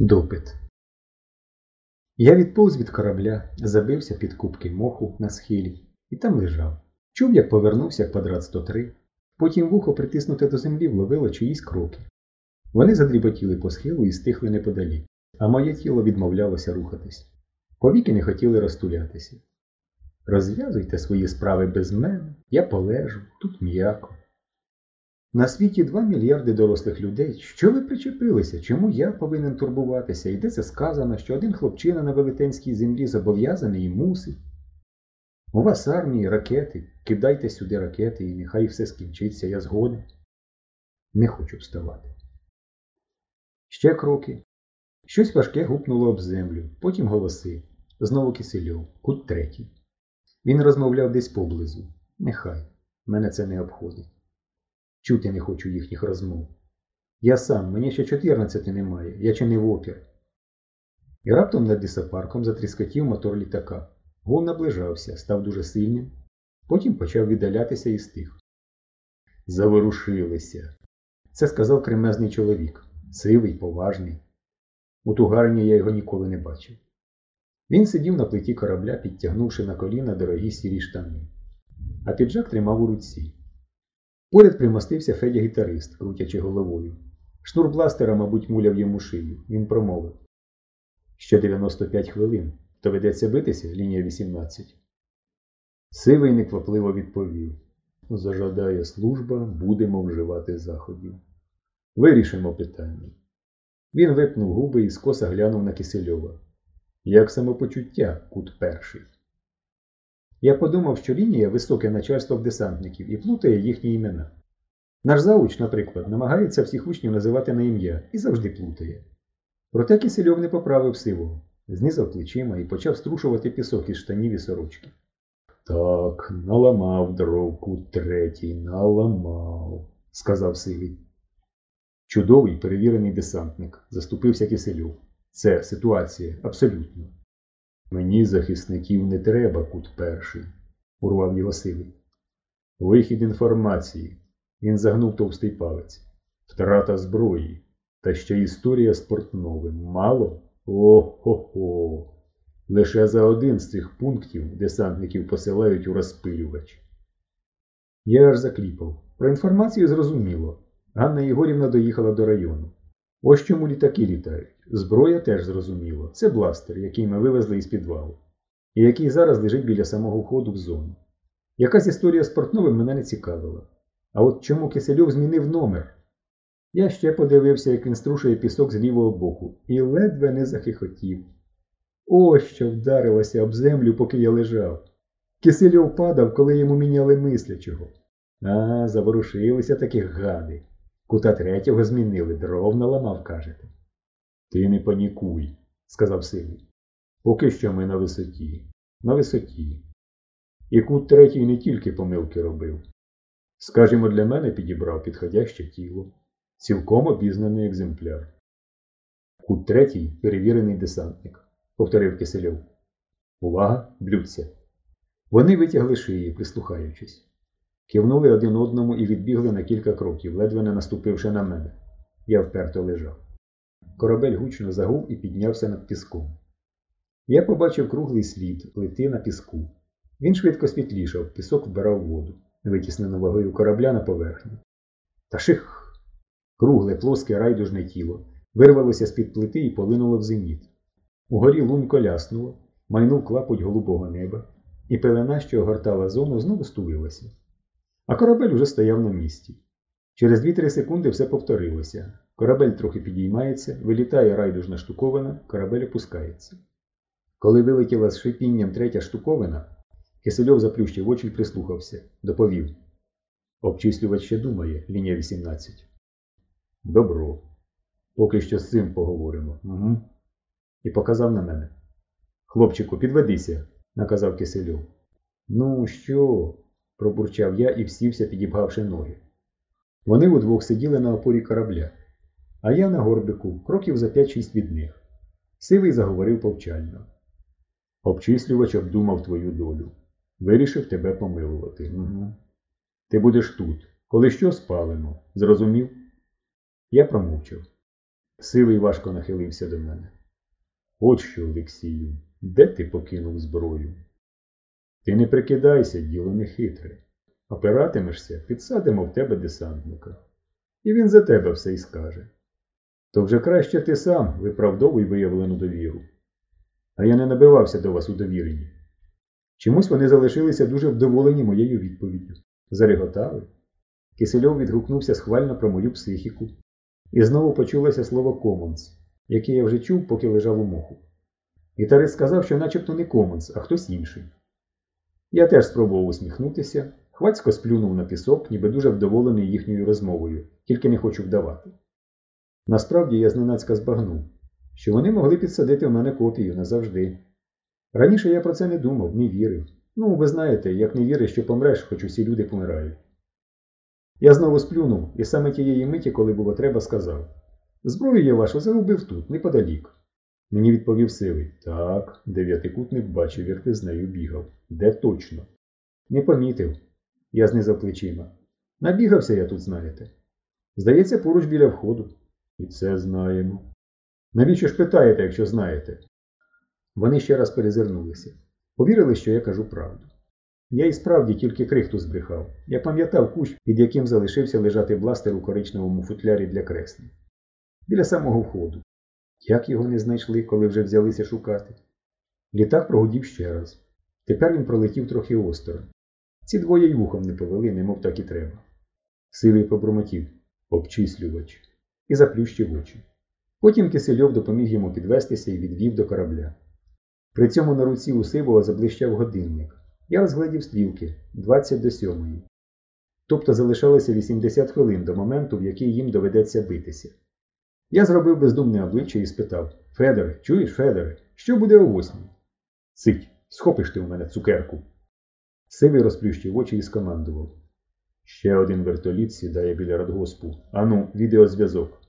Допит. Я відповз від корабля, забився під кубки моху на схилі і там лежав. Чув, як повернувся квадрат 103. Потім вухо, притиснуте до землі, вловило чиїсь кроки. Вони задріботіли по схилу і стихли неподалік, а моє тіло відмовлялося рухатись. Повіки не хотіли розтулятися. Розв'язуйте свої справи без мене, я полежу, тут м'яко. На світі 2 мільярди дорослих людей. Що ви причепилися? Чому я повинен турбуватися? І де це сказано, що один хлопчина на велетенській землі зобов'язаний і мусить? У вас армії, ракети. Кидайте сюди ракети і нехай все скінчиться, я згоден. Не хочу вставати. Ще кроки. Щось важке гупнуло об землю, потім голоси. Знову кисельов, кут третій. Він розмовляв десь поблизу. Нехай. Мене це не обходить. Чути не хочу їхніх розмов. Я сам, мені ще 14 немає, я чинив опір. І раптом над лісопарком затріскотів мотор літака. Гул наближався, став дуже сильним, потім почав віддалятися і стих. Заворушилися. Це сказав кремезний чоловік, сивий, поважний. У тугарині я його ніколи не бачив. Він сидів на плиті корабля, підтягнувши на коліна дорогі сірі штани, а піджак тримав у руці. Поряд примостився Федя гітарист, крутячи головою. Шнур бластера, мабуть, муляв йому шию. Він промовив. Ще 95 хвилин. Доведеться битися, лінія 18. Сивий неквапливо відповів. Зажадає служба, будемо вживати заходів. Вирішимо питання. Він випнув губи і скоса глянув на Кисельова. Як самопочуття, кут перший. Я подумав, що лінія високе начальство в десантників і плутає їхні імена. Наш зауч, наприклад, намагається всіх учнів називати на ім'я і завжди плутає. Проте Кисельов не поправив сивого, знизав плечима і почав струшувати пісок із штанів і сорочки. Так, наламав дровку третій, наламав, сказав сивий. Чудовий перевірений десантник, заступився Кисельов. Це ситуація абсолютно. Мені захисників не треба, кут перший, урвав його сивий. Вихід інформації. Він загнув товстий палець. Втрата зброї. Та ще історія з портновим. Мало? О-хо-хо. Лише за один з цих пунктів десантників посилають у розпилювач. Я аж закліпав. Про інформацію зрозуміло. Ганна Єгорівна доїхала до району. Ось чому літаки літають. Зброя теж зрозуміло. Це бластер, який ми вивезли із підвалу, і який зараз лежить біля самого входу в зону. Якась історія з портновим мене не цікавила. А от чому Кисельов змінив номер? Я ще подивився, як він струшує пісок з лівого боку, і ледве не захихотів. Ось що вдарилося об землю, поки я лежав. Кисельов падав, коли йому міняли мислячого. А, заворушилися такі гади. Кута третього змінили, дров наламав, кажете. Ти не панікуй, сказав сивий. Поки що ми на висоті. На висоті. І кут третій не тільки помилки робив. Скажімо, для мене підібрав підходяще тіло. Цілком обізнаний екземпляр. Кут третій перевірений десантник, повторив Кисельов. Увага, блюдця. Вони витягли шиї, прислухаючись. Кивнули один одному і відбігли на кілька кроків, ледве не наступивши на мене. Я вперто лежав. Корабель гучно загув і піднявся над піском. Я побачив круглий слід плити на піску. Він швидко світлішав, пісок вбирав воду, витіснену вагою корабля на поверхню. Та ших! Кругле, плоске райдужне тіло вирвалося з-під плити і полинуло в зеніт. Угорі лунко ляснуло, майнув клапоть голубого неба, і пелена, що огортала зону, знову стулилася. А корабель уже стояв на місці. Через 2-3 секунди все повторилося. Корабель трохи підіймається, вилітає райдужна штуковина, корабель опускається. Коли вилетіла з шипінням третя штуковина, Кисельов заплющив очі і прислухався, доповів. Обчислювач ще думає, лінія 18. Добро. Поки що з цим поговоримо. Угу. І показав на мене. Хлопчику, підведися, наказав Кисельов. Ну, що? Пробурчав я і всівся, підібгавши ноги. Вони удвох сиділи на опорі корабля, а я на горбику, кроків за 5-6 від них. Сивий заговорив повчально. Обчислювач обдумав твою долю. Вирішив тебе помилувати. Угу. Ти будеш тут. Коли що спалимо. Зрозумів? Я промовчав. Сивий важко нахилився до мене. От що, Олексію, де ти покинув зброю? Ти не прикидайся, діло не хитре. Опиратимешся, підсадимо в тебе десантника. І він за тебе все й скаже. То вже краще ти сам виправдовуй виявлену довіру. А я не набивався до вас у довіренні. Чомусь вони залишилися дуже вдоволені моєю відповіддю. Зареготали. Кисельов відгукнувся схвально про мою психіку. І знову почулося слово «комонс», яке я вже чув, поки лежав у моху. Гітарист сказав, що начебто не комонс, а хтось інший. Я теж спробував усміхнутися, хвацько сплюнув на пісок, ніби дуже вдоволений їхньою розмовою, тільки не хочу вдавати. Насправді я зненацька збагнув, що вони могли підсадити в мене копію назавжди. Раніше я про це не думав, не вірив. Ну, ви знаєте, як не віриш, що помреш, хоч усі люди помирають. Я знову сплюнув, і саме тієї миті, коли було треба, сказав Зброю я вашу загубив тут, неподалік. Мені відповів сивий. Так, дев'ятикутник бачив, як ти з нею бігав. Де точно? Не помітив. Я знизав плечима. Набігався я тут, знаєте. Здається, поруч біля входу. І це знаємо. Навіщо ж питаєте, якщо знаєте? Вони ще раз перезирнулися. Повірили, що я кажу правду. Я і справді тільки крихту збрехав. Я пам'ятав кущ, під яким залишився лежати бластер у коричневому футлярі для креслень. Біля самого входу. Як його не знайшли, коли вже взялися шукати? Літак прогудів ще раз. Тепер він пролетів трохи осторонь. Ці двоє й вухом не повели, немов так і треба. Сивий побромотів обчислювач і заплющив очі. Потім Кисельов допоміг йому підвестися і відвів до корабля. При цьому на руці у Сивого заблищав годинник. Я розглядів стрілки 20 до 7. Тобто залишалося 80 хвилин до моменту, в який їм доведеться битися. Я зробив бездумне обличчя і спитав Федоре, чуєш, Федоре, що буде о восьмій? Сить, схопиш ти у мене цукерку. Сивий розплющив очі і скомандував. Ще один вертоліт сідає біля радгоспу. Ану, відеозв'язок.